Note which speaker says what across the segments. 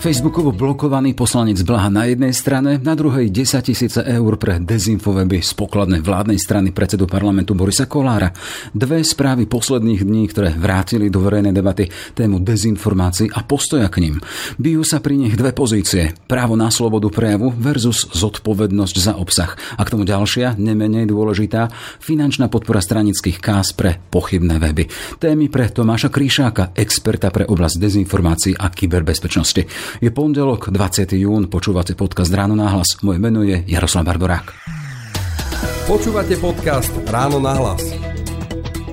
Speaker 1: Facebookovo blokovaný poslanec Blaha na jednej strane, na druhej 10 tisíce eur pre dezinfoveby z pokladnej vládnej strany predsedu parlamentu Borisa Kolára. Dve správy posledných dní, ktoré vrátili do verejnej debaty tému dezinformácií a postoja k ním. Bijú sa pri nich dve pozície. Právo na slobodu prejavu versus zodpovednosť za obsah. A k tomu ďalšia, nemenej dôležitá, finančná podpora stranických kás pre pochybné weby. Témy pre Tomáša Kríšáka, experta pre oblasť dezinformácií a kyberbezpečnosti. Je pondelok, 20. jún, počúvate podcast Ráno náhlas. Moje meno je Jaroslav Barborák.
Speaker 2: Počúvate podcast Ráno náhlas.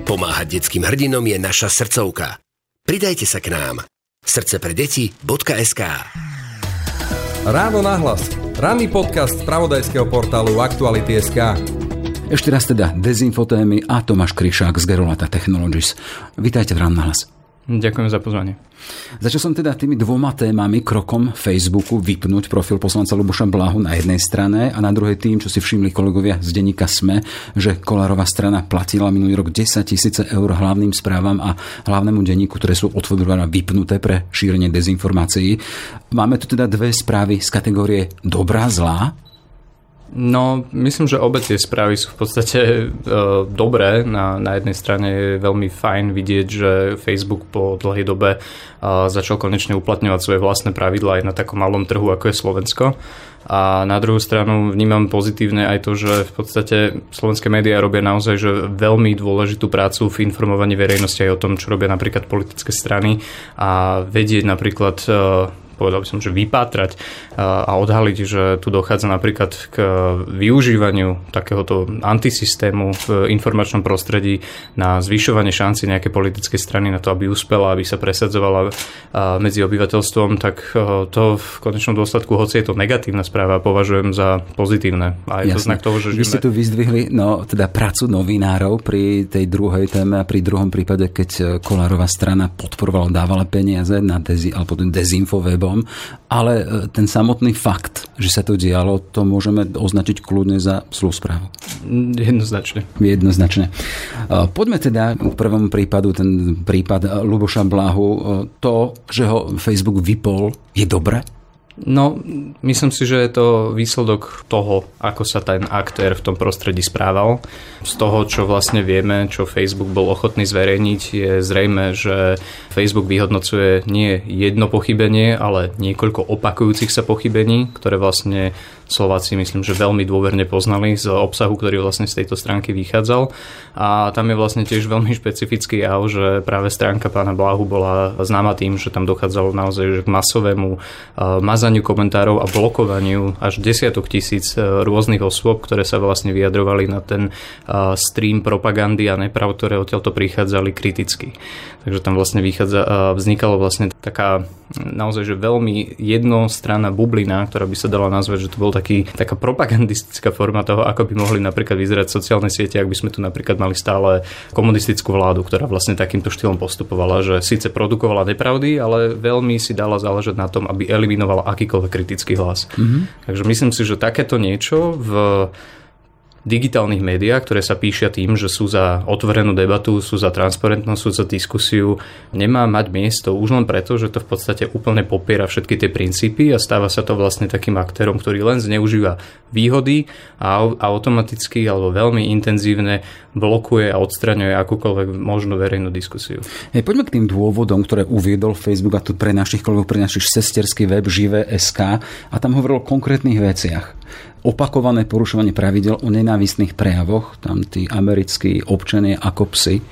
Speaker 3: Pomáhať detským hrdinom je naša srdcovka. Pridajte sa k nám. srdcepredeti.sk
Speaker 2: Ráno náhlas. Ranný podcast z pravodajského portálu Aktuality.sk.
Speaker 1: Ešte raz teda dezinfotémy a Tomáš Kryšák z Gerolata Technologies. Vítajte v Ráno náhlas.
Speaker 4: Ďakujem za pozvanie.
Speaker 1: Začal som teda tými dvoma témami krokom Facebooku vypnúť profil poslanca Luboša Blahu na jednej strane a na druhej tým, čo si všimli kolegovia z denníka SME, že Kolárová strana platila minulý rok 10 tisíce eur hlavným správam a hlavnému denníku, ktoré sú od vypnuté pre šírenie dezinformácií. Máme tu teda dve správy z kategórie dobrá, zlá.
Speaker 4: No, myslím, že obe tie správy sú v podstate e, dobré. Na, na jednej strane je veľmi fajn vidieť, že Facebook po dlhej dobe e, začal konečne uplatňovať svoje vlastné pravidlá aj na takom malom trhu, ako je Slovensko. A na druhú stranu vnímam pozitívne aj to, že v podstate slovenské médiá robia naozaj že veľmi dôležitú prácu v informovaní verejnosti aj o tom, čo robia napríklad politické strany a vedieť napríklad e, povedal by som, že vypátrať a odhaliť, že tu dochádza napríklad k využívaniu takéhoto antisystému v informačnom prostredí na zvyšovanie šanci nejakej politickej strany na to, aby uspela, aby sa presadzovala medzi obyvateľstvom, tak to v konečnom dôsledku, hoci je to negatívna správa, považujem za pozitívne. A je Jasne. to znak toho, že
Speaker 1: Vy ste tu vyzdvihli no, teda prácu novinárov pri tej druhej téme a pri druhom prípade, keď Kolárová strana podporovala, dávala peniaze na dezi, alebo dezinfovebo spôsobom, ale e, ten samotný fakt, že sa to dialo, to môžeme označiť kľudne za zlú správu.
Speaker 4: Jednoznačne.
Speaker 1: Jednoznačne. E, poďme teda k prvom prípadu, ten prípad Luboša Blahu. E, to, že ho Facebook vypol, je dobre?
Speaker 4: No, myslím si, že je to výsledok toho, ako sa ten aktér v tom prostredí správal. Z toho, čo vlastne vieme, čo Facebook bol ochotný zverejniť, je zrejme, že Facebook vyhodnocuje nie jedno pochybenie, ale niekoľko opakujúcich sa pochybení, ktoré vlastne Slováci myslím, že veľmi dôverne poznali z obsahu, ktorý vlastne z tejto stránky vychádzal. A tam je vlastne tiež veľmi špecifický jav, že práve stránka pána Blahu bola známa tým, že tam dochádzalo naozaj k masovému mazaniu zmazaniu komentárov a blokovaniu až desiatok tisíc e, rôznych osôb, ktoré sa vlastne vyjadrovali na ten e, stream propagandy a neprav, ktoré odtiaľto prichádzali kriticky. Takže tam vlastne vychádza, vznikalo vlastne taká naozaj že veľmi jednostranná bublina, ktorá by sa dala nazvať, že to bol taký, taká propagandistická forma toho, ako by mohli napríklad vyzerať sociálne siete, ak by sme tu napríklad mali stále komunistickú vládu, ktorá vlastne takýmto štýlom postupovala, že síce produkovala nepravdy, ale veľmi si dala záležať na tom, aby eliminovala akýkoľvek kritický hlas. Mm-hmm. Takže myslím si, že takéto niečo v digitálnych médiách, ktoré sa píšia tým, že sú za otvorenú debatu, sú za transparentnosť, sú za diskusiu, nemá mať miesto už len preto, že to v podstate úplne popiera všetky tie princípy a stáva sa to vlastne takým aktérom, ktorý len zneužíva výhody a automaticky alebo veľmi intenzívne blokuje a odstraňuje akúkoľvek možnú verejnú diskusiu.
Speaker 1: Hej, poďme k tým dôvodom, ktoré uviedol Facebook a tu pre našich kolegov, pre našich sesterský web Živé.sk a tam hovoril o konkrétnych veciach opakované porušovanie pravidel o nenávistných prejavoch, tam tí americkí občania ako psy,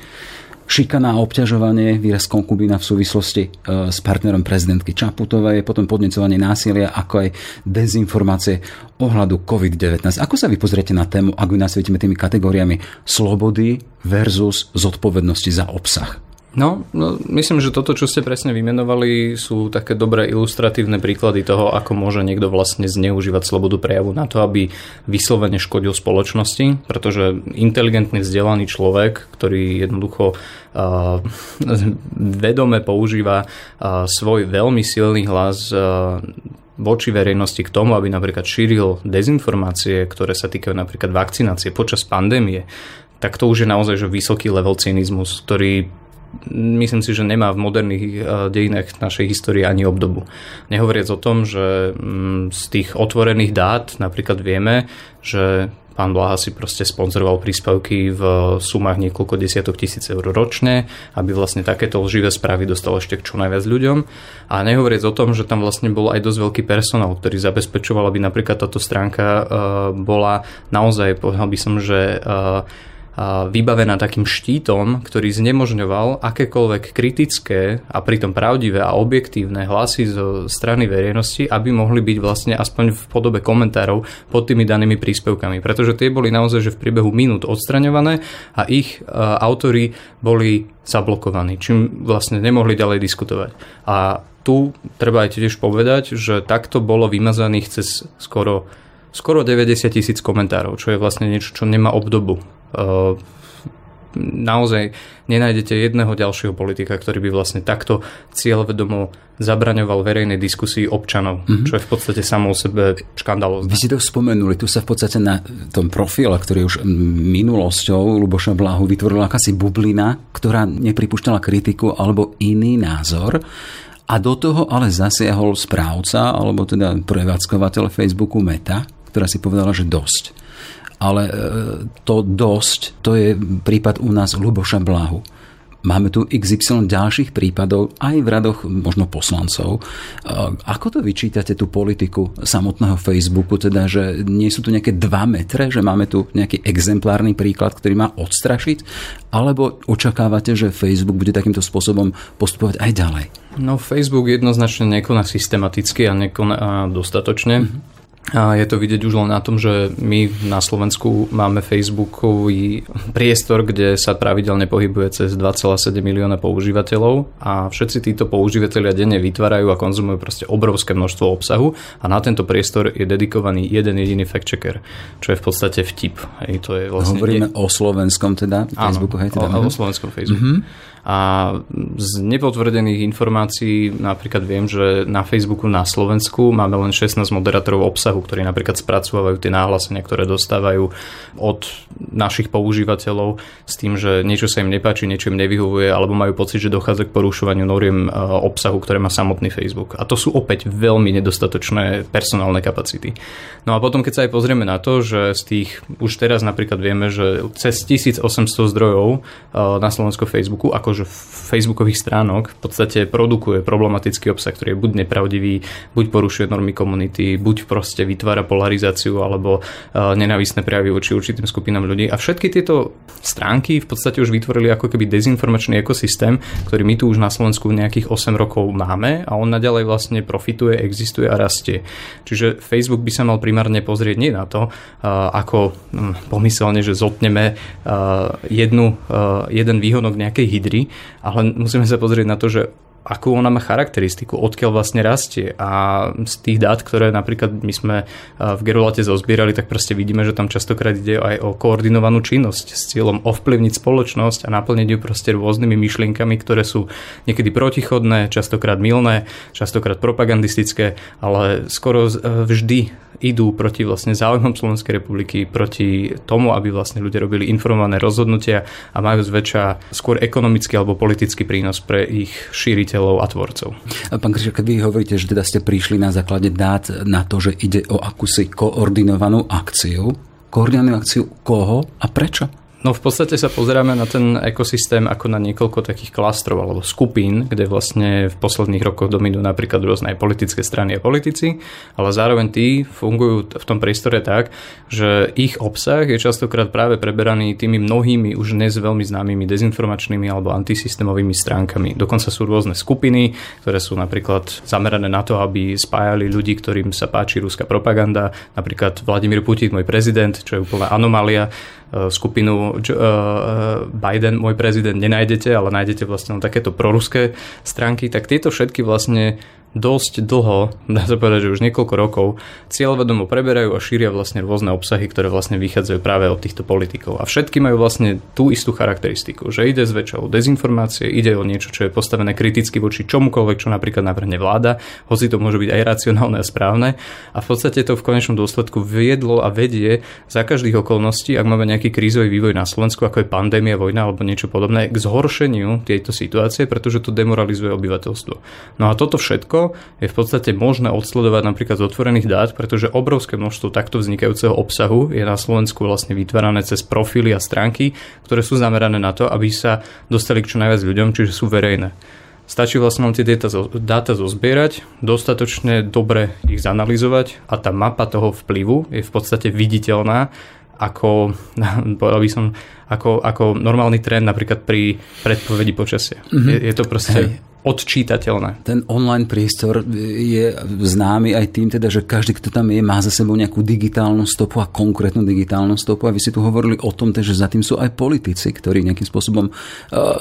Speaker 1: šikana a obťažovanie, výraz konkubína v súvislosti e, s partnerom prezidentky Čaputovej, potom podnecovanie násilia, ako aj dezinformácie ohľadu COVID-19. Ako sa vy pozriete na tému, ak vy nasvietime tými kategóriami slobody versus zodpovednosti za obsah?
Speaker 4: No, no, myslím, že toto, čo ste presne vymenovali, sú také dobré ilustratívne príklady toho, ako môže niekto vlastne zneužívať slobodu prejavu na to, aby vyslovene škodil spoločnosti, pretože inteligentný, vzdelaný človek, ktorý jednoducho uh, vedome používa uh, svoj veľmi silný hlas uh, voči verejnosti k tomu, aby napríklad šíril dezinformácie, ktoré sa týkajú napríklad vakcinácie počas pandémie, tak to už je naozaj že vysoký level cynizmus, ktorý myslím si, že nemá v moderných eh, dejinách našej histórie ani obdobu. Nehovoriac o tom, že mm, z tých otvorených dát napríklad vieme, že pán Blaha si proste sponzoroval príspevky v sumách niekoľko desiatok tisíc eur ročne, aby vlastne takéto lživé správy dostal ešte k čo najviac ľuďom. A nehovoriac o tom, že tam vlastne bol aj dosť veľký personál, ktorý zabezpečoval, aby napríklad táto stránka uh, bola naozaj, povedal by som, že uh, vybavená takým štítom, ktorý znemožňoval akékoľvek kritické a pritom pravdivé a objektívne hlasy zo strany verejnosti, aby mohli byť vlastne aspoň v podobe komentárov pod tými danými príspevkami. Pretože tie boli naozaj že v priebehu minút odstraňované a ich autory boli zablokovaní, čím vlastne nemohli ďalej diskutovať. A tu treba aj tiež povedať, že takto bolo vymazaných cez skoro skoro 90 tisíc komentárov, čo je vlastne niečo, čo nemá obdobu naozaj nenájdete jedného ďalšieho politika, ktorý by vlastne takto cieľvedomo zabraňoval verejnej diskusii občanov, mm-hmm. čo je v podstate samo o sebe škandalozne.
Speaker 1: Vy si to spomenuli, tu sa v podstate na tom profile, ktorý už minulosťou Luboša Blahu vytvorila akási bublina, ktorá nepripúšťala kritiku alebo iný názor. A do toho ale zasiahol správca, alebo teda prevádzkovateľ Facebooku Meta, ktorá si povedala, že dosť ale e, to dosť, to je prípad u nás Luboša Blahu. Máme tu XY ďalších prípadov aj v radoch možno poslancov. E, ako to vyčítate tú politiku samotného Facebooku, teda, že nie sú tu nejaké dva metre, že máme tu nejaký exemplárny príklad, ktorý má odstrašiť, alebo očakávate, že Facebook bude takýmto spôsobom postupovať aj ďalej?
Speaker 4: No Facebook jednoznačne nekoná systematicky a nekoná dostatočne. Mm-hmm. A je to vidieť už len na tom, že my na Slovensku máme Facebookový priestor, kde sa pravidelne pohybuje cez 2,7 milióna používateľov a všetci títo používateľia denne vytvárajú a konzumujú proste obrovské množstvo obsahu a na tento priestor je dedikovaný jeden jediný fact-checker, čo je v podstate vtip. Hej, to je
Speaker 1: vlastne... Hovoríme o slovenskom teda Facebooku,
Speaker 4: Áno, hej, teda. O, o slovenskom Facebooku. Mm-hmm. A z nepotvrdených informácií napríklad viem, že na Facebooku na Slovensku máme len 16 moderátorov obsahu, ktorí napríklad spracovávajú tie náhlasenia, ktoré dostávajú od našich používateľov s tým, že niečo sa im nepáči, niečo im nevyhovuje, alebo majú pocit, že dochádza k porušovaniu noriem e, obsahu, ktoré má samotný Facebook. A to sú opäť veľmi nedostatočné personálne kapacity. No a potom, keď sa aj pozrieme na to, že z tých, už teraz napríklad vieme, že cez 1800 zdrojov e, na Slovensku Facebooku, ako akože facebookových stránok v podstate produkuje problematický obsah, ktorý je buď nepravdivý, buď porušuje normy komunity, buď proste vytvára polarizáciu alebo uh, nenávisné prejavy voči určitým skupinám ľudí. A všetky tieto stránky v podstate už vytvorili ako keby dezinformačný ekosystém, ktorý my tu už na Slovensku nejakých 8 rokov máme a on naďalej vlastne profituje, existuje a rastie. Čiže Facebook by sa mal primárne pozrieť nie na to, uh, ako um, pomyselne, že zotneme uh, jednu, jeden výhonok nejakej hydry, ale musíme sa pozrieť na to, že akú ona má charakteristiku, odkiaľ vlastne rastie. A z tých dát, ktoré napríklad my sme v Gerulate zozbierali, tak proste vidíme, že tam častokrát ide aj o koordinovanú činnosť s cieľom ovplyvniť spoločnosť a naplniť ju proste rôznymi myšlienkami, ktoré sú niekedy protichodné, častokrát milné, častokrát propagandistické, ale skoro vždy idú proti vlastne záujmom Slovenskej republiky, proti tomu, aby vlastne ľudia robili informované rozhodnutia a majú zväčša skôr ekonomický alebo politický prínos pre ich šíriteľov a tvorcov.
Speaker 1: Pán Križak, vy hovoríte, že teda ste prišli na základe dát na to, že ide o akúsi koordinovanú akciu. Koordinovanú akciu koho a prečo?
Speaker 4: No v podstate sa pozeráme na ten ekosystém ako na niekoľko takých klastrov alebo skupín, kde vlastne v posledných rokoch dominujú napríklad rôzne politické strany a politici, ale zároveň tí fungujú v tom priestore tak, že ich obsah je častokrát práve preberaný tými mnohými už dnes veľmi známymi dezinformačnými alebo antisystémovými stránkami. Dokonca sú rôzne skupiny, ktoré sú napríklad zamerané na to, aby spájali ľudí, ktorým sa páči ruská propaganda, napríklad Vladimír Putin, môj prezident, čo je úplná anomália, skupinu e, Biden, môj prezident, nenájdete, ale nájdete vlastne takéto proruské stránky, tak tieto všetky vlastne dosť dlho, dá sa povedať, že už niekoľko rokov, cieľvedomo preberajú a šíria vlastne rôzne obsahy, ktoré vlastne vychádzajú práve od týchto politikov. A všetky majú vlastne tú istú charakteristiku, že ide zväčša o dezinformácie, ide o niečo, čo je postavené kriticky voči čomukoľvek, čo napríklad navrhne vláda, hoci to môže byť aj racionálne a správne. A v podstate to v konečnom dôsledku viedlo a vedie za každých okolností, ak máme nejaký krízový vývoj na Slovensku, ako je pandémia, vojna alebo niečo podobné, k zhoršeniu tejto situácie, pretože to demoralizuje obyvateľstvo. No a toto všetko je v podstate možné odsledovať napríklad z otvorených dát, pretože obrovské množstvo takto vznikajúceho obsahu je na Slovensku vlastne vytvárané cez profily a stránky, ktoré sú zamerané na to, aby sa dostali k čo najviac ľuďom, čiže sú verejné. Stačí vlastne tie dáta, dáta zozbierať, dostatočne dobre ich zanalizovať a tá mapa toho vplyvu je v podstate viditeľná ako, povedal by som, ako, ako normálny trend napríklad pri predpovedi počasia. Mm-hmm. Je, je to proste Hej. Odčítateľné.
Speaker 1: Ten online priestor je známy aj tým, teda, že každý, kto tam je, má za sebou nejakú digitálnu stopu a konkrétnu digitálnu stopu. A vy si tu hovorili o tom, že za tým sú aj politici, ktorí nejakým spôsobom uh,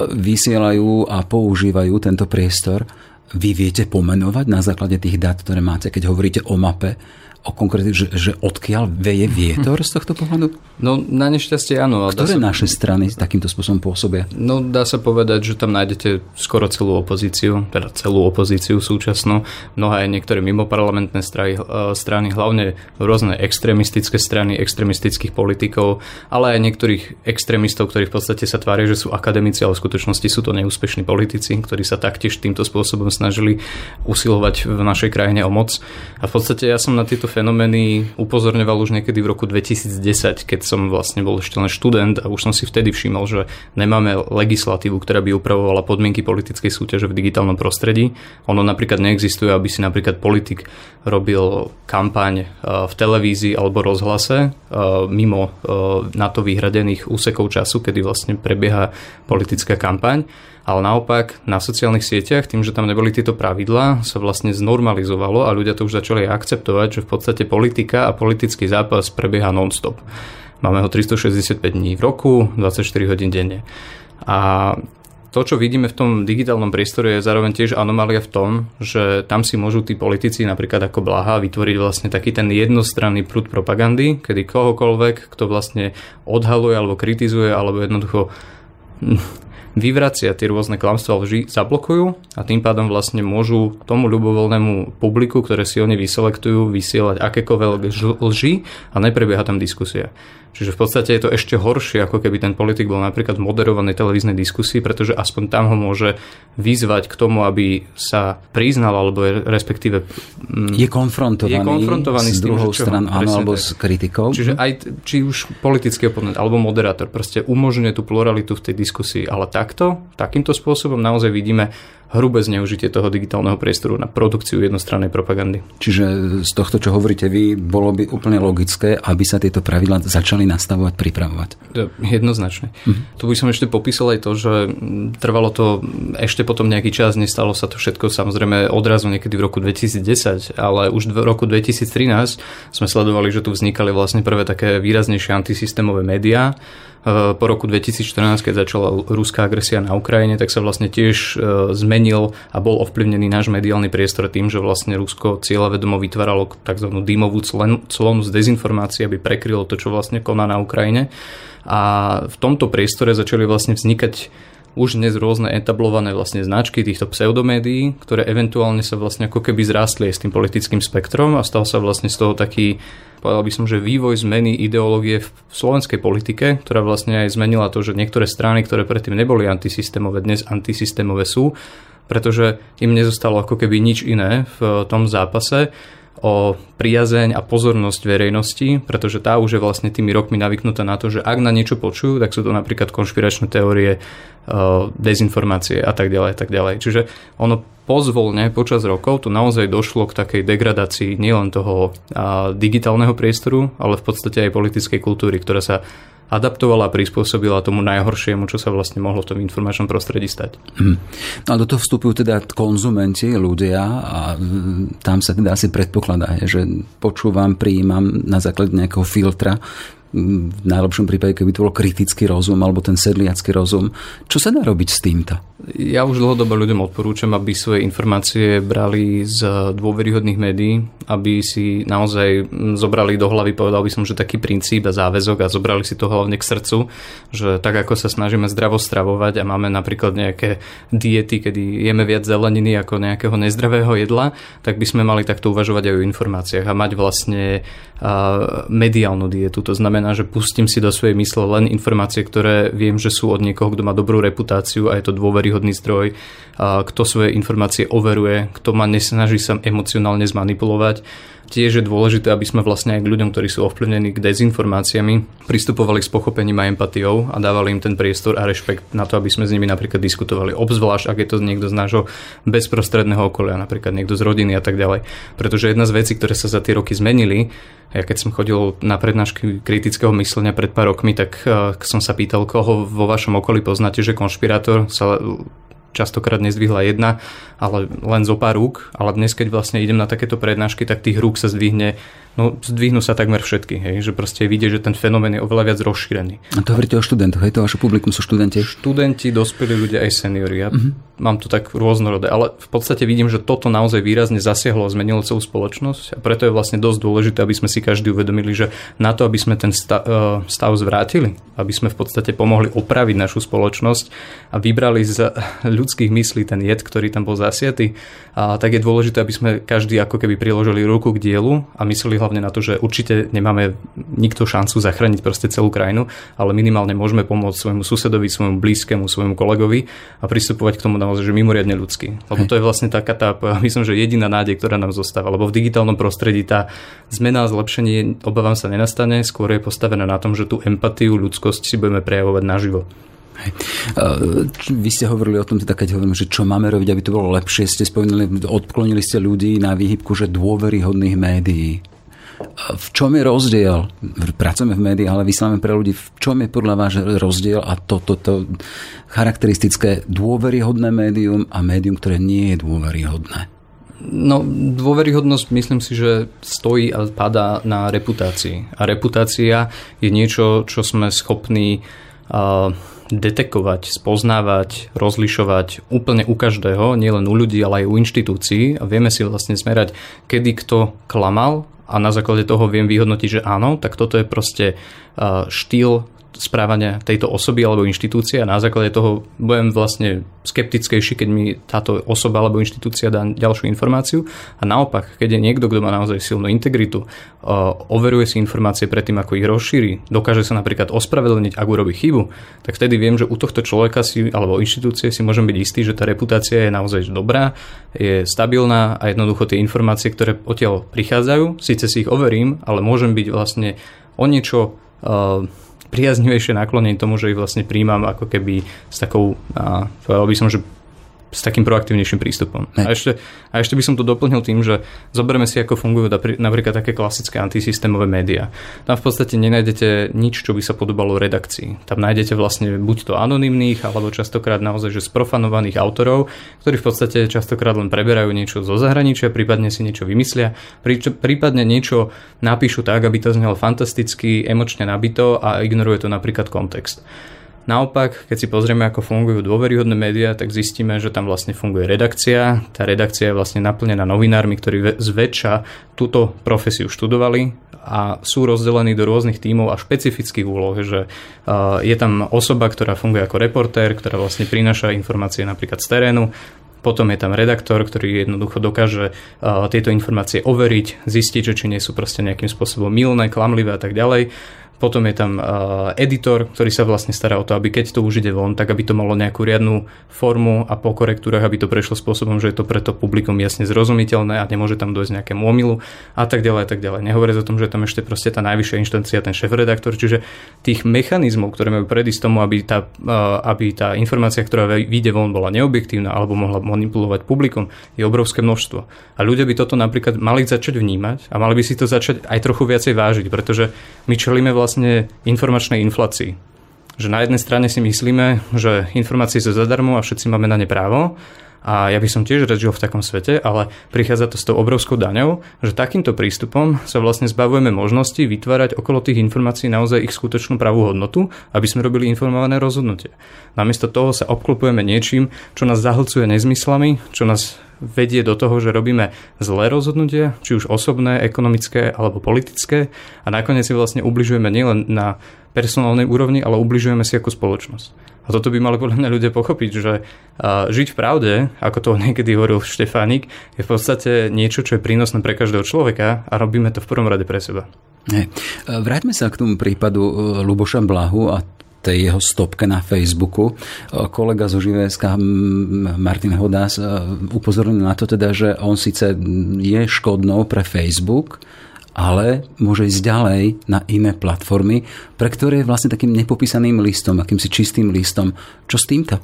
Speaker 1: vysielajú a používajú tento priestor. Vy viete pomenovať na základe tých dát, ktoré máte, keď hovoríte o mape, o konkrétne, že, že odkiaľ veje vietor z tohto pohľadu?
Speaker 4: No na nešťastie áno.
Speaker 1: Ktoré sa... naše strany takýmto spôsobom pôsobia?
Speaker 4: No dá sa povedať, že tam nájdete skoro celú opozíciu, teda celú opozíciu súčasnú, mnohé aj niektoré mimoparlamentné strany, e, strany, hlavne rôzne extrémistické strany, extrémistických politikov, ale aj niektorých extrémistov, ktorí v podstate sa tvária, že sú akademici, ale v skutočnosti sú to neúspešní politici, ktorí sa taktiež týmto spôsobom snažili usilovať v našej krajine o moc. A v podstate ja som na tieto fenomény upozorňoval už niekedy v roku 2010, keď som vlastne bol ešte len študent a už som si vtedy všimol, že nemáme legislatívu, ktorá by upravovala podmienky politickej súťaže v digitálnom prostredí. Ono napríklad neexistuje, aby si napríklad politik robil kampaň e, v televízii alebo rozhlase e, mimo e, na to vyhradených úsekov času, kedy vlastne prebieha politická kampaň ale naopak na sociálnych sieťach, tým, že tam neboli tieto pravidlá, sa vlastne znormalizovalo a ľudia to už začali akceptovať, že v podstate politika a politický zápas prebieha non-stop. Máme ho 365 dní v roku, 24 hodín denne. A to, čo vidíme v tom digitálnom priestore, je zároveň tiež anomália v tom, že tam si môžu tí politici napríklad ako Blaha vytvoriť vlastne taký ten jednostranný prúd propagandy, kedy kohokoľvek, kto vlastne odhaluje alebo kritizuje alebo jednoducho vyvracia tie rôzne klamstvá lži, zablokujú a tým pádom vlastne môžu tomu ľubovoľnému publiku, ktoré si oni vyselektujú, vysielať akékoľvek lži a neprebieha tam diskusia. Čiže v podstate je to ešte horšie, ako keby ten politik bol napríklad v moderovanej televíznej diskusii, pretože aspoň tam ho môže vyzvať k tomu, aby sa priznal, alebo je, respektíve...
Speaker 1: Mm, je konfrontovaný, je konfrontovaný s, s druhou stranou, alebo s kritikou.
Speaker 4: Čiže aj, či už politický oponent, alebo moderátor, proste umožňuje tú pluralitu v tej diskusii. Ale takto, takýmto spôsobom naozaj vidíme hrubé zneužitie toho digitálneho priestoru na produkciu jednostrannej propagandy.
Speaker 1: Čiže z tohto, čo hovoríte vy, bolo by úplne logické, aby sa tieto pravidlá začali nastavovať, pripravovať.
Speaker 4: Jednoznačne. Mhm. Tu by som ešte popísal aj to, že trvalo to ešte potom nejaký čas, nestalo sa to všetko samozrejme odrazu niekedy v roku 2010, ale už v roku 2013 sme sledovali, že tu vznikali vlastne prvé také výraznejšie antisystémové médiá, po roku 2014, keď začala ruská agresia na Ukrajine, tak sa vlastne tiež eh, zmenil a bol ovplyvnený náš mediálny priestor tým, že vlastne Rusko cieľavedomo vytváralo tzv. dýmovú clonu z dezinformácií, aby prekrylo to, čo vlastne koná na Ukrajine. A v tomto priestore začali vlastne vznikať už dnes rôzne etablované vlastne značky týchto pseudomédií, ktoré eventuálne sa vlastne ako keby zrástli s tým politickým spektrom a stal sa vlastne z toho taký povedal by som, že vývoj zmeny ideológie v slovenskej politike, ktorá vlastne aj zmenila to, že niektoré strany, ktoré predtým neboli antisystémové, dnes antisystémové sú, pretože im nezostalo ako keby nič iné v tom zápase o priazeň a pozornosť verejnosti, pretože tá už je vlastne tými rokmi navyknutá na to, že ak na niečo počujú, tak sú to napríklad konšpiračné teórie, dezinformácie a tak ďalej, tak ďalej. Čiže ono pozvolne počas rokov tu naozaj došlo k takej degradácii nielen toho digitálneho priestoru, ale v podstate aj politickej kultúry, ktorá sa adaptovala a prispôsobila tomu najhoršiemu, čo sa vlastne mohlo v tom informačnom prostredí stať. Hmm.
Speaker 1: No a do toho vstupujú teda konzumenti, ľudia a tam sa teda asi predpokladá, že počúvam, prijímam na základe nejakého filtra v najlepšom prípade, keby to bol kritický rozum alebo ten sedliacký rozum. Čo sa dá robiť s týmto?
Speaker 4: Ja už dlhodobo ľuďom odporúčam, aby svoje informácie brali z dôveryhodných médií, aby si naozaj zobrali do hlavy, povedal by som, že taký princíp a záväzok a zobrali si to hlavne k srdcu, že tak ako sa snažíme zdravo stravovať a máme napríklad nejaké diety, kedy jeme viac zeleniny ako nejakého nezdravého jedla, tak by sme mali takto uvažovať aj o informáciách a mať vlastne mediálnu dietu. To znamená, že pustím si do svojej mysle len informácie, ktoré viem, že sú od niekoho, kto má dobrú reputáciu a je to dôveryhodný zdroj, kto svoje informácie overuje, kto ma nesnaží sa emocionálne zmanipulovať. Tiež je dôležité, aby sme vlastne aj k ľuďom, ktorí sú ovplyvnení k dezinformáciami, pristupovali s pochopením a empatiou a dávali im ten priestor a rešpekt na to, aby sme s nimi napríklad diskutovali. Obzvlášť, ak je to niekto z nášho bezprostredného okolia, napríklad niekto z rodiny a tak ďalej. Pretože jedna z vecí, ktoré sa za tie roky zmenili, ja keď som chodil na prednášky kritického myslenia pred pár rokmi, tak uh, som sa pýtal, koho vo vašom okolí poznáte, že konšpirátor sa častokrát nezdvihla jedna, ale len zo pár rúk, ale dnes, keď vlastne idem na takéto prednášky, tak tých rúk sa zdvihne No, zdvihnú sa takmer všetky, hej, že proste vidieť, že ten fenomén je oveľa viac rozšírený.
Speaker 1: A to hovoríte o študentoch, hej, to vaše publikum sú študenti?
Speaker 4: Študenti, dospelí ľudia aj seniori. Ja uh-huh. mám to tak rôznorodé, ale v podstate vidím, že toto naozaj výrazne zasiahlo a zmenilo celú spoločnosť a preto je vlastne dosť dôležité, aby sme si každý uvedomili, že na to, aby sme ten stav, e, stav zvrátili, aby sme v podstate pomohli opraviť našu spoločnosť a vybrali z ľudských myslí ten jed, ktorý tam bol zasiatý, a tak je dôležité, aby sme každý ako keby priložili ruku k dielu a mysleli hlavne na to, že určite nemáme nikto šancu zachrániť proste celú krajinu, ale minimálne môžeme pomôcť svojmu susedovi, svojmu blízkemu, svojmu kolegovi a pristupovať k tomu naozaj, že mimoriadne ľudský. Lebo to je vlastne taká tá, myslím, že jediná nádej, ktorá nám zostáva. Lebo v digitálnom prostredí tá zmena a zlepšenie, obávam sa, nenastane, skôr je postavená na tom, že tú empatiu, ľudskosť si budeme prejavovať naživo.
Speaker 1: Hej. Vy ste hovorili o tom, teda keď hovorím, že čo máme robiť, aby to bolo lepšie, ste spomínali, odklonili ste ľudí na výhybku, že dôveryhodných médií. V čom je rozdiel? Pracujeme v médiách, ale vysielame pre ľudí. V čom je podľa vás rozdiel a toto to, to charakteristické dôveryhodné médium a médium, ktoré nie je dôveryhodné?
Speaker 4: No, dôveryhodnosť myslím si, že stojí a padá na reputácii. A reputácia je niečo, čo sme schopní uh, detekovať, spoznávať, rozlišovať úplne u každého, nielen u ľudí, ale aj u inštitúcií. A vieme si vlastne zmerať, kedy kto klamal a na základe toho viem vyhodnotiť, že áno, tak toto je proste štýl správania tejto osoby alebo inštitúcie a na základe toho budem vlastne skeptickejší, keď mi táto osoba alebo inštitúcia dá ďalšiu informáciu. A naopak, keď je niekto, kto má naozaj silnú integritu, overuje si informácie predtým, ako ich rozšíri, dokáže sa napríklad ospravedlniť, ak urobí chybu, tak vtedy viem, že u tohto človeka si, alebo inštitúcie si môžem byť istý, že tá reputácia je naozaj dobrá, je stabilná a jednoducho tie informácie, ktoré odtiaľ prichádzajú, síce si ich overím, ale môžem byť vlastne o niečo uh, priaznivejšie naklonenie tomu, že ich vlastne príjmam ako keby s takou, a povedal by som, že s takým proaktívnejším prístupom. A ešte, a ešte by som to doplnil tým, že zoberieme si, ako fungujú napríklad také klasické antisystémové médiá. Tam v podstate nenájdete nič, čo by sa podobalo redakcii. Tam nájdete vlastne buď to anonymných, alebo častokrát naozaj že sprofanovaných autorov, ktorí v podstate častokrát len preberajú niečo zo zahraničia, prípadne si niečo vymyslia, prípadne niečo napíšu tak, aby to znelo fantasticky, emočne nabito a ignoruje to napríklad kontext. Naopak, keď si pozrieme, ako fungujú dôveryhodné médiá, tak zistíme, že tam vlastne funguje redakcia. Tá redakcia je vlastne naplnená novinármi, ktorí zväčša túto profesiu študovali a sú rozdelení do rôznych tímov a špecifických úloh, že je tam osoba, ktorá funguje ako reportér, ktorá vlastne prináša informácie napríklad z terénu, potom je tam redaktor, ktorý jednoducho dokáže uh, tieto informácie overiť, zistiť, že či nie sú proste nejakým spôsobom milné, klamlivé a tak ďalej. Potom je tam uh, editor, ktorý sa vlastne stará o to, aby keď to už ide von, tak aby to malo nejakú riadnu formu a po korektúrach, aby to prešlo spôsobom, že je to pre to publikum jasne zrozumiteľné a nemôže tam dojsť nejakému omilu a tak ďalej a tak ďalej. Nehovoriac o tom, že tam ešte proste tá najvyššia inštancia, ten šéf-redaktor, čiže tých mechanizmov, ktoré majú predísť tomu, aby tá, uh, aby tá informácia, ktorá vyjde von, bola neobjektívna alebo mohla manipulovať publikum, je obrovské množstvo. A ľudia by toto napríklad mali začať vnímať a mali by si to začať aj trochu viacej vážiť, pretože my čelíme vlastne vlastne informačnej inflácii. Že na jednej strane si myslíme, že informácie sú zadarmo a všetci máme na ne právo, A ja by som tiež rád žil v takom svete, ale prichádza to s tou obrovskou daňou, že takýmto prístupom sa vlastne zbavujeme možnosti vytvárať okolo tých informácií naozaj ich skutočnú pravú hodnotu, aby sme robili informované rozhodnutie. Namiesto toho sa obklopujeme niečím, čo nás zahlcuje nezmyslami, čo nás vedie do toho, že robíme zlé rozhodnutia, či už osobné, ekonomické alebo politické a nakoniec si vlastne ubližujeme nielen na personálnej úrovni, ale ubližujeme si ako spoločnosť. A toto by mali podľa mňa ľudia pochopiť, že žiť v pravde, ako to niekedy hovoril Štefánik, je v podstate niečo, čo je prínosné pre každého človeka a robíme to v prvom rade pre seba.
Speaker 1: Hej. Vráťme sa k tomu prípadu e, Luboša Blahu a tej jeho stopke na Facebooku. E, kolega zo ŽVSK Martin Hodás e, upozornil na to teda, že on síce je škodnou pre Facebook, ale môže ísť ďalej na iné platformy, pre ktoré je vlastne takým nepopísaným listom, akýmsi čistým listom. Čo s týmto?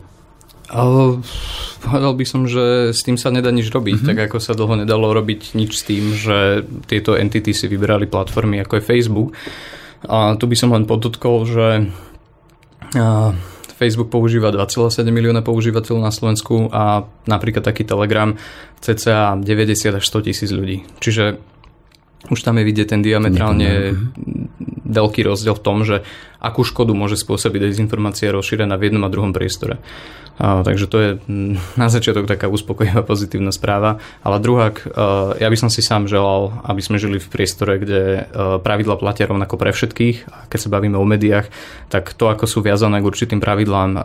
Speaker 4: Ale povedal by som, že s tým sa nedá nič robiť, mm-hmm. tak ako sa dlho nedalo robiť nič s tým, že tieto entity si vyberali platformy ako je Facebook. A tu by som len podotkol, že Facebook používa 2,7 milióna používateľov na Slovensku a napríklad taký Telegram cca 90 až 100 tisíc ľudí. Čiže už tam je vidieť ten diametrálne veľký rozdiel v tom, že akú škodu môže spôsobiť dezinformácia rozšírená v jednom a druhom priestore. A, takže to je mm, na začiatok taká uspokojivá pozitívna správa. Ale druhák, e, ja by som si sám želal, aby sme žili v priestore, kde e, pravidla platia rovnako pre všetkých. A keď sa bavíme o médiách, tak to, ako sú viazané k určitým pravidlám,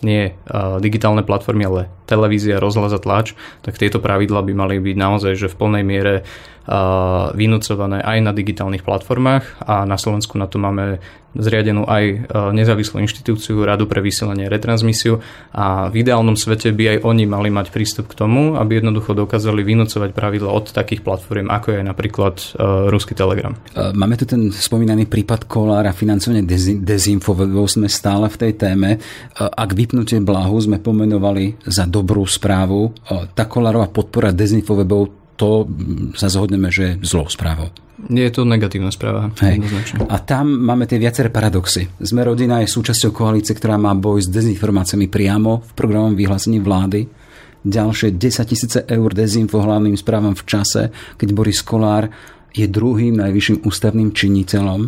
Speaker 4: nie digitálne platformy, ale televízia, rozhlas a tlač, tak tieto pravidla by mali byť naozaj že v plnej miere vynúcované aj na digitálnych platformách a na Slovensku na to máme zriadenú aj e, nezávislú inštitúciu Radu pre vysielanie a retransmisiu a v ideálnom svete by aj oni mali mať prístup k tomu, aby jednoducho dokázali vynúcovať pravidla od takých platform, ako je napríklad uh, Ruský Telegram.
Speaker 1: E, máme tu ten spomínaný prípad Kolára, financovanie dezinfo, sme stále v tej téme. Ak vypnutie blahu sme pomenovali za dobrú správu, tá Kolárová podpora dezinfowebov to sa zhodneme, že je zlou správou.
Speaker 4: Je to negatívna správa.
Speaker 1: Hej. A tam máme tie viaceré paradoxy. Sme rodina je súčasťou koalície, ktorá má boj s dezinformáciami priamo v programovom vyhlásení vlády. Ďalšie 10 tisíce eur dezinfo hlavným správam v čase, keď Boris Kolár je druhým najvyšším ústavným činiteľom.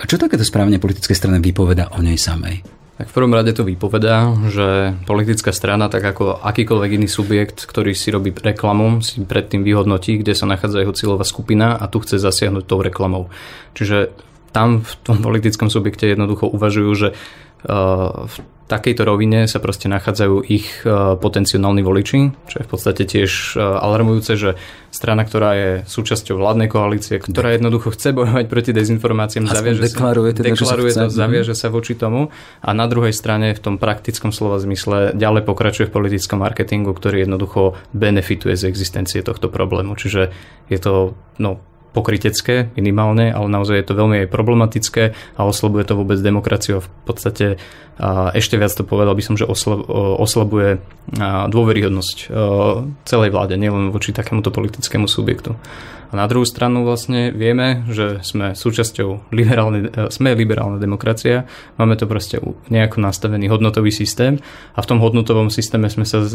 Speaker 1: A čo takéto správne politické strany vypoveda o nej samej?
Speaker 4: Tak v prvom rade to vypovedá, že politická strana, tak ako akýkoľvek iný subjekt, ktorý si robí reklamu, si predtým vyhodnotí, kde sa nachádza jeho cieľová skupina a tu chce zasiahnuť tou reklamou. Čiže tam v tom politickom subjekte jednoducho uvažujú, že uh, v takejto rovine sa proste nachádzajú ich e, potenciálni voliči, čo je v podstate tiež e, alarmujúce, že strana, ktorá je súčasťou vládnej koalície, ktorá jednoducho chce bojovať proti dezinformáciám, zaviaže
Speaker 1: deklaruje, teda,
Speaker 4: deklaruje to, zaviaže sa voči tomu. A na druhej strane v tom praktickom slova zmysle ďalej pokračuje v politickom marketingu, ktorý jednoducho benefituje z existencie tohto problému. Čiže je to no, pokrytecké minimálne, ale naozaj je to veľmi aj problematické a oslabuje to vôbec demokraciu a v podstate a ešte viac to povedal by som, že oslabuje dôveryhodnosť celej vláde, nielen voči takémuto politickému subjektu. A na druhú stranu vlastne vieme, že sme súčasťou liberálnej, e, sme liberálna demokracia, máme to proste nejako nastavený hodnotový systém a v tom hodnotovom systéme sme sa e,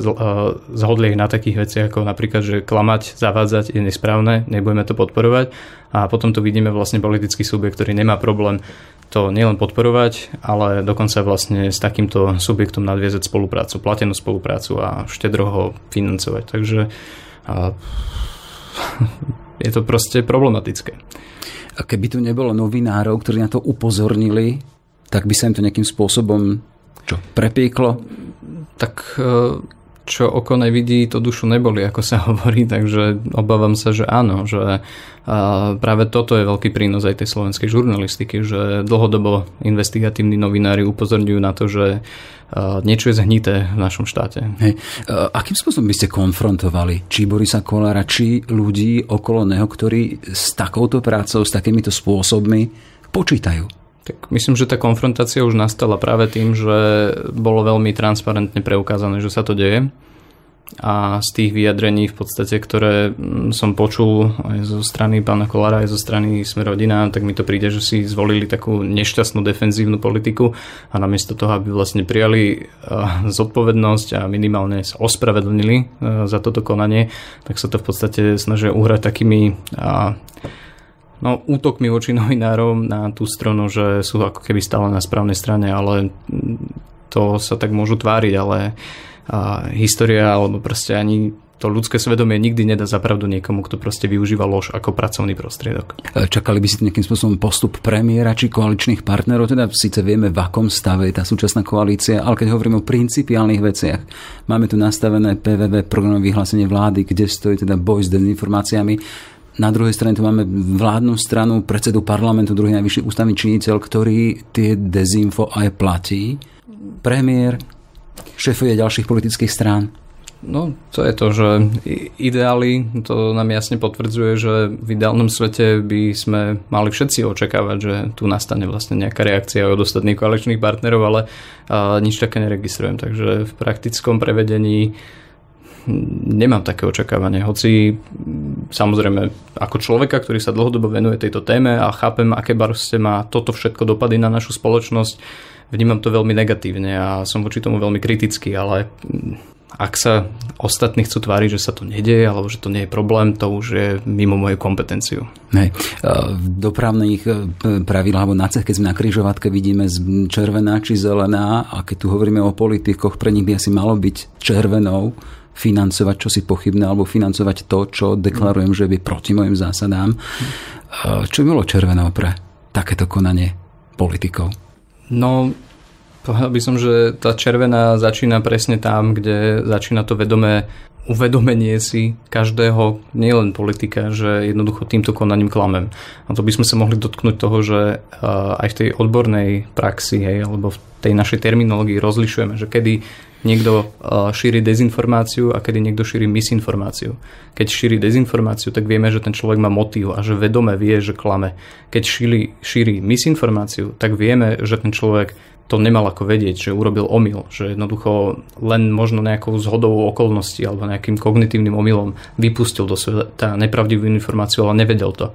Speaker 4: zhodli aj na takých veciach ako napríklad, že klamať, zavádzať je nesprávne, nebudeme to podporovať a potom tu vidíme vlastne politický subjekt, ktorý nemá problém to nielen podporovať, ale dokonca vlastne s takýmto subjektom nadviezať spoluprácu, platenú spoluprácu a štedro ho financovať. Takže a, je to proste problematické.
Speaker 1: A keby tu nebolo novinárov, ktorí na to upozornili, tak by sa im to nejakým spôsobom čo, prepieklo?
Speaker 4: Tak e, čo oko nevidí, to dušu neboli, ako sa hovorí, takže obávam sa, že áno, že práve toto je veľký prínos aj tej slovenskej žurnalistiky, že dlhodobo investigatívni novinári upozorňujú na to, že niečo je zhnité v našom štáte.
Speaker 1: Hej. Akým spôsobom by ste konfrontovali či Borisa Kolára, či ľudí okolo neho, ktorí s takouto prácou, s takýmito spôsobmi počítajú?
Speaker 4: Tak myslím, že tá konfrontácia už nastala práve tým, že bolo veľmi transparentne preukázané, že sa to deje. A z tých vyjadrení v podstate, ktoré mm, som počul aj zo strany pána Kolára, aj zo strany Sme tak mi to príde, že si zvolili takú nešťastnú defenzívnu politiku a namiesto toho, aby vlastne prijali zodpovednosť a minimálne sa ospravedlnili za toto konanie, tak sa to v podstate snažia uhrať takými no, útokmi voči novinárom na tú stranu, že sú ako keby stále na správnej strane, ale to sa tak môžu tváriť, ale a história alebo proste ani to ľudské svedomie nikdy nedá zapravdu niekomu, kto proste využíva lož ako pracovný prostriedok.
Speaker 1: E, čakali by si nejakým spôsobom postup premiéra či koaličných partnerov? Teda síce vieme, v akom stave je tá súčasná koalícia, ale keď hovoríme o principiálnych veciach, máme tu nastavené PVV, programové vyhlásenie vlády, kde stojí teda boj s dezinformáciami. Na druhej strane tu máme vládnu stranu, predsedu parlamentu, druhý najvyšší ústavný činiteľ, ktorý tie dezinfo aj platí. Premiér, šéfuje ďalších politických strán.
Speaker 4: No, to je to, že ideály, to nám jasne potvrdzuje, že v ideálnom svete by sme mali všetci očakávať, že tu nastane vlastne nejaká reakcia od ostatných koaličných partnerov, ale a, nič také neregistrujem. Takže v praktickom prevedení nemám také očakávanie. Hoci samozrejme ako človeka, ktorý sa dlhodobo venuje tejto téme a chápem, aké barste má toto všetko dopady na našu spoločnosť, vnímam to veľmi negatívne a som voči tomu veľmi kritický, ale ak sa ostatní chcú tváriť, že sa to nedieje alebo že to nie je problém, to už je mimo moju kompetenciu.
Speaker 1: Hej. V dopravných e, pravidlách alebo na cech, keď sme na kryžovatke, vidíme červená či zelená a keď tu hovoríme o politikoch, pre nich by asi malo byť červenou financovať čosi pochybné alebo financovať to, čo deklarujem, že by proti mojim zásadám. Čo by bolo červenou pre takéto konanie politikov?
Speaker 4: No, povedal by som, že tá červená začína presne tam, kde začína to vedomé uvedomenie si každého, nielen politika, že jednoducho týmto konaním klamem. A to by sme sa mohli dotknúť toho, že aj v tej odbornej praxi, hej, alebo v tej našej terminológii rozlišujeme, že kedy niekto šíri dezinformáciu a kedy niekto šíri misinformáciu. Keď šíri dezinformáciu, tak vieme, že ten človek má motív a že vedome vie, že klame. Keď šíri, šíri misinformáciu, tak vieme, že ten človek to nemal ako vedieť, že urobil omyl, že jednoducho len možno nejakou zhodovou okolností alebo nejakým kognitívnym omylom vypustil do sveta nepravdivú informáciu, ale nevedel to.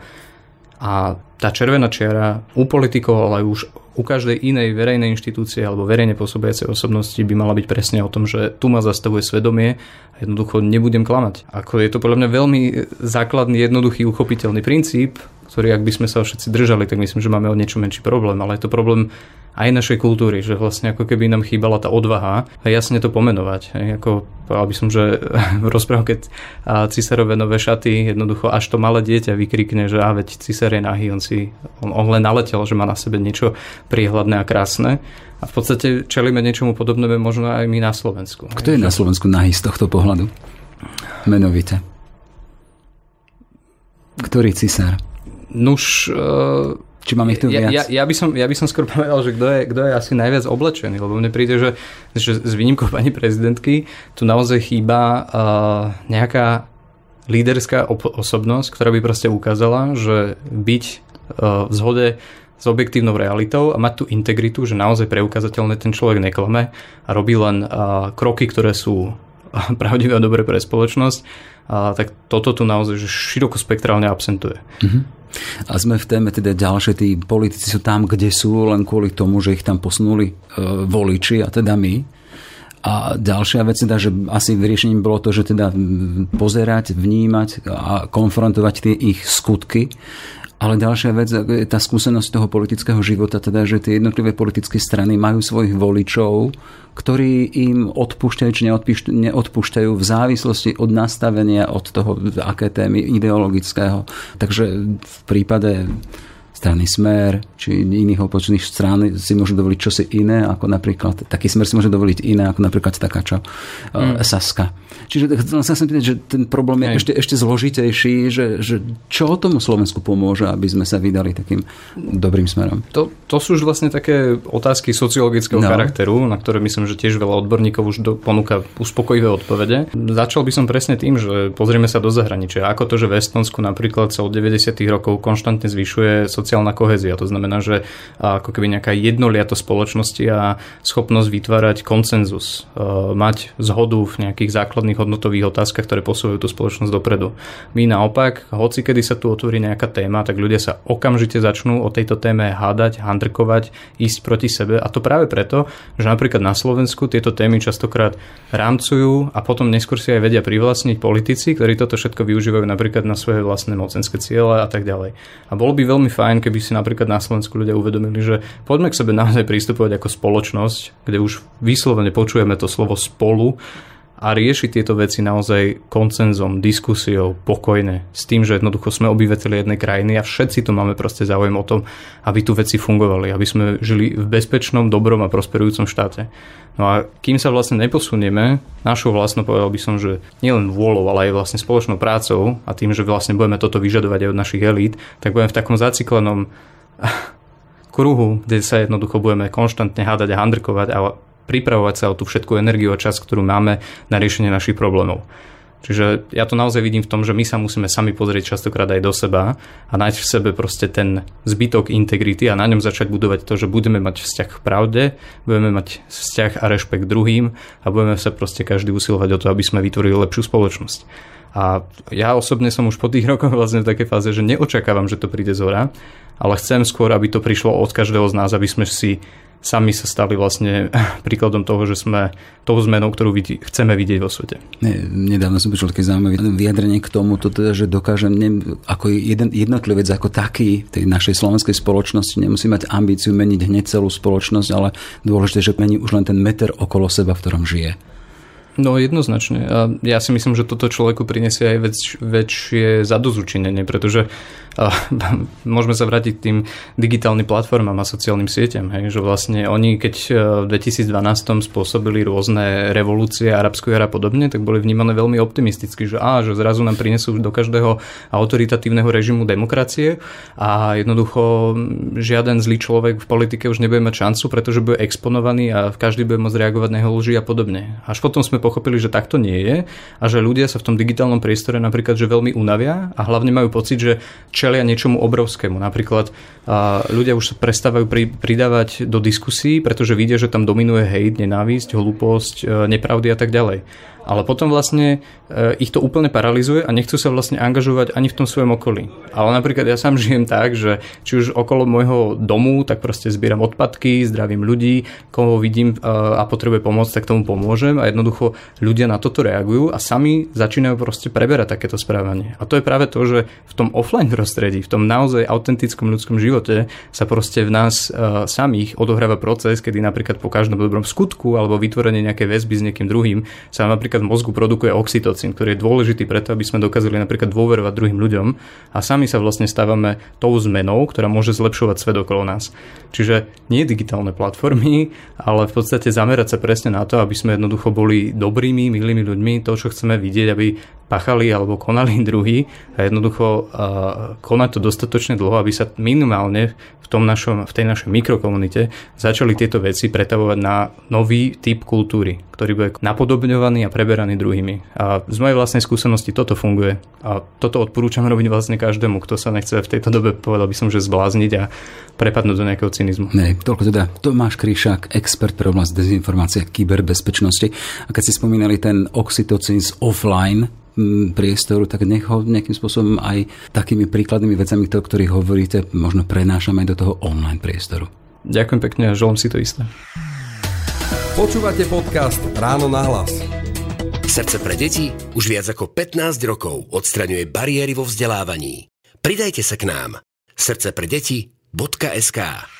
Speaker 4: A tá červená čiara u politikov, ale už u každej inej verejnej inštitúcie alebo verejne pôsobiacej osobnosti by mala byť presne o tom, že tu ma zastavuje svedomie a jednoducho nebudem klamať. Ako je to podľa mňa veľmi základný, jednoduchý, uchopiteľný princíp, ktorý ak by sme sa všetci držali, tak myslím, že máme o niečo menší problém. Ale je to problém aj našej kultúry, že vlastne ako keby nám chýbala tá odvaha a jasne to pomenovať. Hej, ako povedal by som, že v rozprávke Cisárove nové šaty jednoducho až to malé dieťa vykrikne, že a veď Cisár je nahý, on, si, on, on len naletel, že má na sebe niečo priehľadné a krásne. A v podstate čelíme niečomu podobnému možno aj my na Slovensku.
Speaker 1: Kto je na Slovensku nahý z tohto pohľadu? Menovite. Ktorý cisár?
Speaker 4: Nuž... Uh,
Speaker 1: Či mám ich tu viac?
Speaker 4: Ja, ja, by som, ja by som skôr povedal, že kto je, kto je asi najviac oblečený, lebo mne príde, že, že s výnimkou pani prezidentky tu naozaj chýba uh, nejaká líderská osobnosť, ktorá by proste ukázala, že byť uh, v zhode s objektívnou realitou a mať tú integritu, že naozaj preukázateľne ten človek neklame a robí len uh, kroky, ktoré sú pravdivé a dobré pre spoločnosť, a tak toto tu naozaj že široko spektrálne absentuje. Mm-hmm.
Speaker 1: A sme v téme teda ďalšie, tí politici sú tam, kde sú, len kvôli tomu, že ich tam posunuli e, voliči a teda my. A ďalšia vec teda, že asi riešením bolo to, že teda pozerať, vnímať a konfrontovať tie ich skutky ale ďalšia vec, je tá skúsenosť toho politického života, teda, že tie jednotlivé politické strany majú svojich voličov, ktorí im odpúšťajú či neodpúšťajú v závislosti od nastavenia, od toho, aké témy ideologického. Takže v prípade strany Smer či iných opočných strán si môžu dovoliť čosi iné, ako napríklad, taký Smer si môže dovoliť iné, ako napríklad taká čo, mm. Saska. Čiže chcel sa pýtať, že ten problém je ešte, ešte zložitejší, že, že čo tomu Slovensku pomôže, aby sme sa vydali takým dobrým smerom?
Speaker 4: To, to sú už vlastne také otázky sociologického no. charakteru, na ktoré myslím, že tiež veľa odborníkov už do, ponúka uspokojivé odpovede. Začal by som presne tým, že pozrieme sa do zahraničia. Ako to, že v Estonsku napríklad sa od 90. rokov konštantne zvyšuje sociálny sociálna kohezia. To znamená, že ako keby nejaká jednoliato spoločnosti a schopnosť vytvárať koncenzus, e, mať zhodu v nejakých základných hodnotových otázkach, ktoré posúvajú tú spoločnosť dopredu. My naopak, hoci kedy sa tu otvorí nejaká téma, tak ľudia sa okamžite začnú o tejto téme hádať, handrkovať, ísť proti sebe a to práve preto, že napríklad na Slovensku tieto témy častokrát rámcujú a potom neskôr si aj vedia privlastniť politici, ktorí toto všetko využívajú napríklad na svoje vlastné mocenské ciele a tak ďalej. A bolo by veľmi fajn, keby si napríklad na Slovensku ľudia uvedomili, že poďme k sebe naozaj pristupovať ako spoločnosť, kde už vyslovene počujeme to slovo spolu a riešiť tieto veci naozaj koncenzom, diskusiou, pokojne, s tým, že jednoducho sme obyvateľi jednej krajiny a všetci tu máme proste záujem o tom, aby tu veci fungovali, aby sme žili v bezpečnom, dobrom a prosperujúcom štáte. No a kým sa vlastne neposunieme, našou vlastnou povedal by som, že nielen vôľou, ale aj vlastne spoločnou prácou a tým, že vlastne budeme toto vyžadovať aj od našich elít, tak budeme v takom zaciklenom kruhu, kde sa jednoducho budeme konštantne hádať a handrkovať a pripravovať sa o tú všetku energiu a čas, ktorú máme na riešenie našich problémov. Čiže ja to naozaj vidím v tom, že my sa musíme sami pozrieť častokrát aj do seba a nájsť v sebe proste ten zbytok integrity a na ňom začať budovať to, že budeme mať vzťah k pravde, budeme mať vzťah a rešpekt druhým a budeme sa proste každý usilovať o to, aby sme vytvorili lepšiu spoločnosť. A ja osobne som už po tých rokoch vlastne v takej fáze, že neočakávam, že to príde z hora, ale chcem skôr, aby to prišlo od každého z nás, aby sme si sami sa stali vlastne príkladom toho, že sme tou zmenou, ktorú vidí, chceme vidieť vo svete.
Speaker 1: Ne, nedávno som počul také zaujímavé vyjadrenie k tomu, to teda, že dokážem ne, ako jeden jednotlivec ako taký tej našej slovenskej spoločnosti nemusí mať ambíciu meniť hneď celú spoločnosť, ale dôležité, že mení už len ten meter okolo seba, v ktorom žije.
Speaker 4: No jednoznačne. A ja si myslím, že toto človeku prinesie aj väč, väčšie zadozučinenie, pretože a, môžeme sa vrátiť k tým digitálnym platformám a sociálnym sieťam, hej, že vlastne oni, keď e, v 2012 spôsobili rôzne revolúcie, arabskú jara a podobne, tak boli vnímané veľmi optimisticky, že, á, že zrazu nám prinesú do každého autoritatívneho režimu demokracie a jednoducho žiaden zlý človek v politike už nebude mať šancu, pretože bude exponovaný a každý bude môcť reagovať na jeho lži a podobne. Až potom sme pochopili, že takto nie je a že ľudia sa v tom digitálnom priestore napríklad že veľmi unavia a hlavne majú pocit, že čelia niečomu obrovskému. Napríklad ľudia už sa prestávajú pridávať do diskusí, pretože vidia, že tam dominuje hejt, nenávisť, hlúposť, e, nepravdy a tak ďalej ale potom vlastne e, ich to úplne paralizuje a nechcú sa vlastne angažovať ani v tom svojom okolí. Ale napríklad ja sám žijem tak, že či už okolo môjho domu, tak proste zbieram odpadky, zdravím ľudí, koho vidím e, a potrebuje pomôcť, tak tomu pomôžem a jednoducho ľudia na toto reagujú a sami začínajú proste preberať takéto správanie. A to je práve to, že v tom offline prostredí, v tom naozaj autentickom ľudskom živote sa proste v nás uh, samých odohráva proces, kedy napríklad po každom dobrom skutku alebo vytvorenie nejakej väzby s niekým druhým sa napríklad napríklad v mozgu produkuje oxytocín, ktorý je dôležitý preto, aby sme dokázali napríklad dôverovať druhým ľuďom a sami sa vlastne stávame tou zmenou, ktorá môže zlepšovať svet okolo nás. Čiže nie digitálne platformy, ale v podstate zamerať sa presne na to, aby sme jednoducho boli dobrými, milými ľuďmi, to, čo chceme vidieť, aby pachali alebo konali druhý a jednoducho uh, konať to dostatočne dlho, aby sa minimálne v, tom našom, v tej našej mikrokomunite začali tieto veci pretavovať na nový typ kultúry, ktorý bude napodobňovaný a preberaný druhými. A z mojej vlastnej skúsenosti toto funguje a toto odporúčam robiť vlastne každému, kto sa nechce v tejto dobe, povedal by som, že zblázniť a prepadnúť do nejakého cynizmu.
Speaker 1: Ne, toľko teda Tomáš Kríšak, expert pre oblasť dezinformácie a kyberbezpečnosti. A keď si spomínali ten oxytocín z offline, priestoru, tak nech ho nejakým spôsobom aj takými príkladnými vecami, o ktorých hovoríte, možno prenášame aj do toho online priestoru.
Speaker 4: Ďakujem pekne a želám si to isté.
Speaker 2: Počúvate podcast Ráno na hlas.
Speaker 3: Srdce pre deti už viac ako 15 rokov odstraňuje bariéry vo vzdelávaní. Pridajte sa k nám. Srdce pre deti.sk